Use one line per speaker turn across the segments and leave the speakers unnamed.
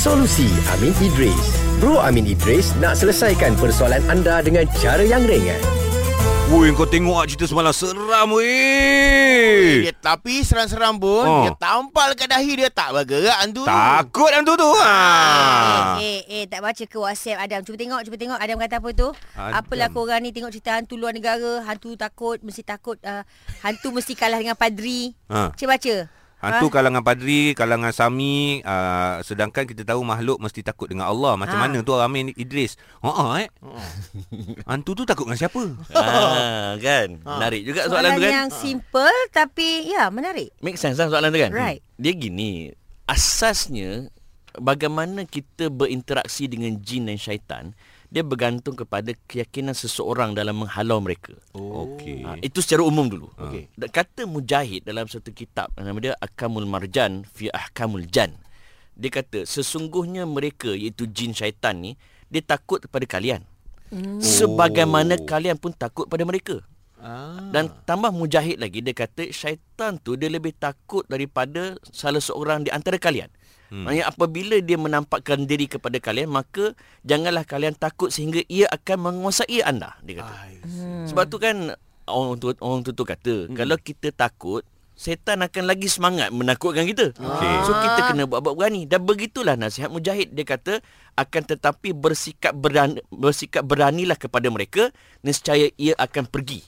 Solusi Amin Idris Bro Amin Idris nak selesaikan persoalan anda dengan cara yang ringan.
Woi kau tengok ah cerita semalam seram weh.
Dia tapi seram-seram pun
Oh.
Dia tampal kat dahi dia Tak bergerak hantu tu
Takut hantu tu ha.
Eh, eh, tak baca ke WhatsApp Adam. Cuba tengok, cuba tengok. Adam kata apa tu?
Adam.
Apalah korang ni tengok cerita hantu luar negara. Hantu takut, mesti takut. Uh, hantu mesti kalah dengan padri.
Ha.
Cuba baca.
Hantu kalangan padri, kalangan sami, uh, sedangkan kita tahu makhluk mesti takut dengan Allah. Macam
Ha.
mana tu Amin Idris? Ha ah eh. Hantu tu takut dengan siapa?
Ah, kan? Menarik juga soalan,
Soalan
tu kan?
yang simple tapi ya menarik.
Make sense lah soalan tu kan?
Right.
Dia gini, asasnya bagaimana kita berinteraksi dengan jin dan syaitan, dia bergantung kepada keyakinan seseorang dalam menghalau mereka.
Okey.
Ha, itu secara umum dulu.
Okey.
Dan Kata Mujahid dalam satu kitab nama dia Akamul Marjan fi Ahkamul Jan. Dia kata sesungguhnya mereka iaitu jin syaitan ni dia takut kepada kalian. Hmm. Sebagaimana kalian pun takut pada mereka.
ah.
Dan tambah Mujahid lagi dia kata syaitan tu dia lebih takut daripada salah seorang di antara kalian. Hmm. Maksudnya apabila dia menampakkan diri kepada kalian maka janganlah kalian takut sehingga ia akan menguasai anda dia kata.
Hmm.
Sebab tu kan orang tu orang tu, tu kata hmm. kalau kita takut setan akan lagi semangat menakutkan kita.
Okey.
So kita kena buat-buat berani dan begitulah nasihat Mujahid dia kata akan tetapi bersikap berani, bersikap beranilah kepada mereka nescaya ia akan pergi.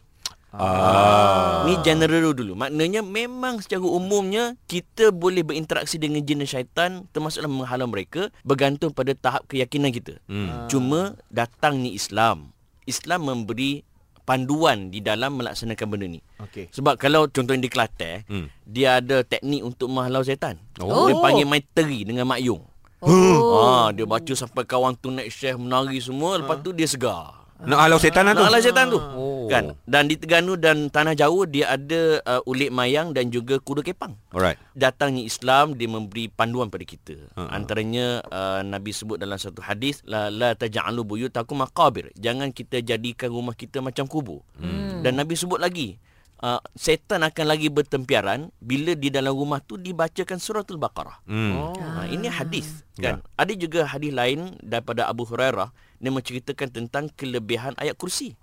Ah. Ni general dulu. Maknanya memang secara umumnya kita boleh berinteraksi dengan jin dan syaitan termasuklah menghalau mereka bergantung pada tahap keyakinan kita.
Hmm.
Cuma datangnya Islam. Islam memberi panduan di dalam melaksanakan benda ni.
Okey.
Sebab kalau contohnya di Kelantan,
Hmm.
dia ada teknik untuk menghalau setan.
Oh.
Dia panggil maiteri dengan makyung.
Oh.
Ha, dia baca sampai kawan tu naik syekh menari semua, lepas tu dia segar.
Nak halau setan lah tu.
Nak halau setan tu.
Oh.
Kan? Dan di Terengganu dan Tanah Jawa dia ada uh, ulit mayang dan juga kuda kepang.
Alright.
Datangnya Islam dia memberi panduan pada kita.
Ha.
Antaranya uh, Nabi sebut dalam satu hadis la la taj'alu buyutakum maqabir. Jangan kita jadikan rumah kita macam kubur. Hmm. Dan Nabi sebut lagi uh, setan akan lagi bertempiaran bila di dalam rumah tu dibacakan suratul Baqarah.
Hmm.
Oh.
Ha, ini hadis kan. Ada juga hadis lain daripada Abu Hurairah yang menceritakan tentang kelebihan ayat kursi.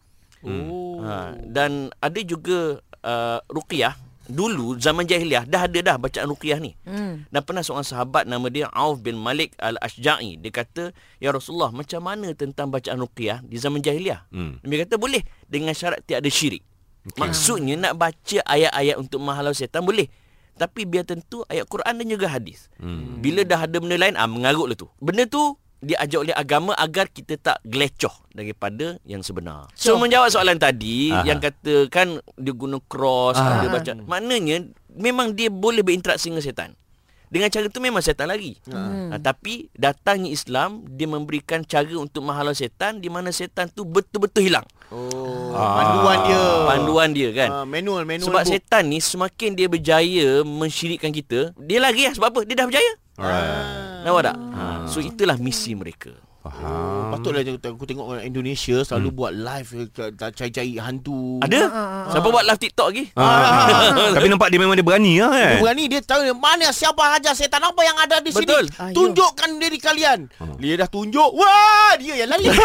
Oh.
Ha, dan ada juga uh, ruqyah dulu zaman jahiliah dah ada dah bacaan ruqyah ni.
Hmm.
Dan pernah seorang sahabat nama dia Auf bin Malik Al-Ashja'i dia kata ya Rasulullah macam mana tentang bacaan ruqyah di zaman jahiliah?
Hmm.
Nabi kata boleh dengan syarat tiada syirik. Okay. Maksudnya nak baca ayat-ayat untuk menghalau setan boleh. Tapi biar tentu ayat Quran dan juga hadis.
Hmm.
Bila dah ada benda lain, ah mengarutlah tu. Benda tu diajar oleh agama agar kita tak gelecoh daripada yang sebenar. So,
So-
menjawab soalan tadi
Aha.
yang kata kan dia guna cross,
Aha.
dia baca. Maknanya memang dia boleh berinteraksi dengan setan. Dengan cara tu memang setan lagi. Hmm. Ha, tapi datangnya Islam dia memberikan cara untuk menghalau setan di mana setan tu betul-betul hilang.
Oh.
Ah.
Panduan dia.
Panduan dia kan.
Ah, manual, manual.
Sebab
book.
setan ni semakin dia berjaya mensyirikkan kita, dia lagi lah. Sebab apa? Dia dah berjaya.
Alright.
Nampak tak? Ha, so itulah misi mereka.
Faham.
Patutlah aku aku tengok orang Indonesia selalu buat live eh, cari-cari hantu.
Ada? Siapa buat live TikTok lagi?
Ah. Tapi nampak dia memang dia berani lah kan.
Dia berani dia tahu mana siapa hajar setan apa yang ada di
Betul.
sini.
Ayuh.
Tunjukkan diri kalian. Dia dah tunjuk. Wah, dia yang lari.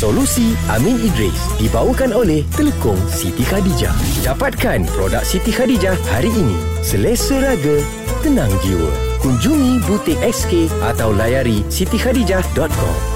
Solusi Amin Idris dibawakan oleh Telekom Siti Khadijah. Dapatkan produk Siti Khadijah hari ini. Selesa raga, tenang jiwa. Kunjungi butik XK atau layari sitikhadijah.com.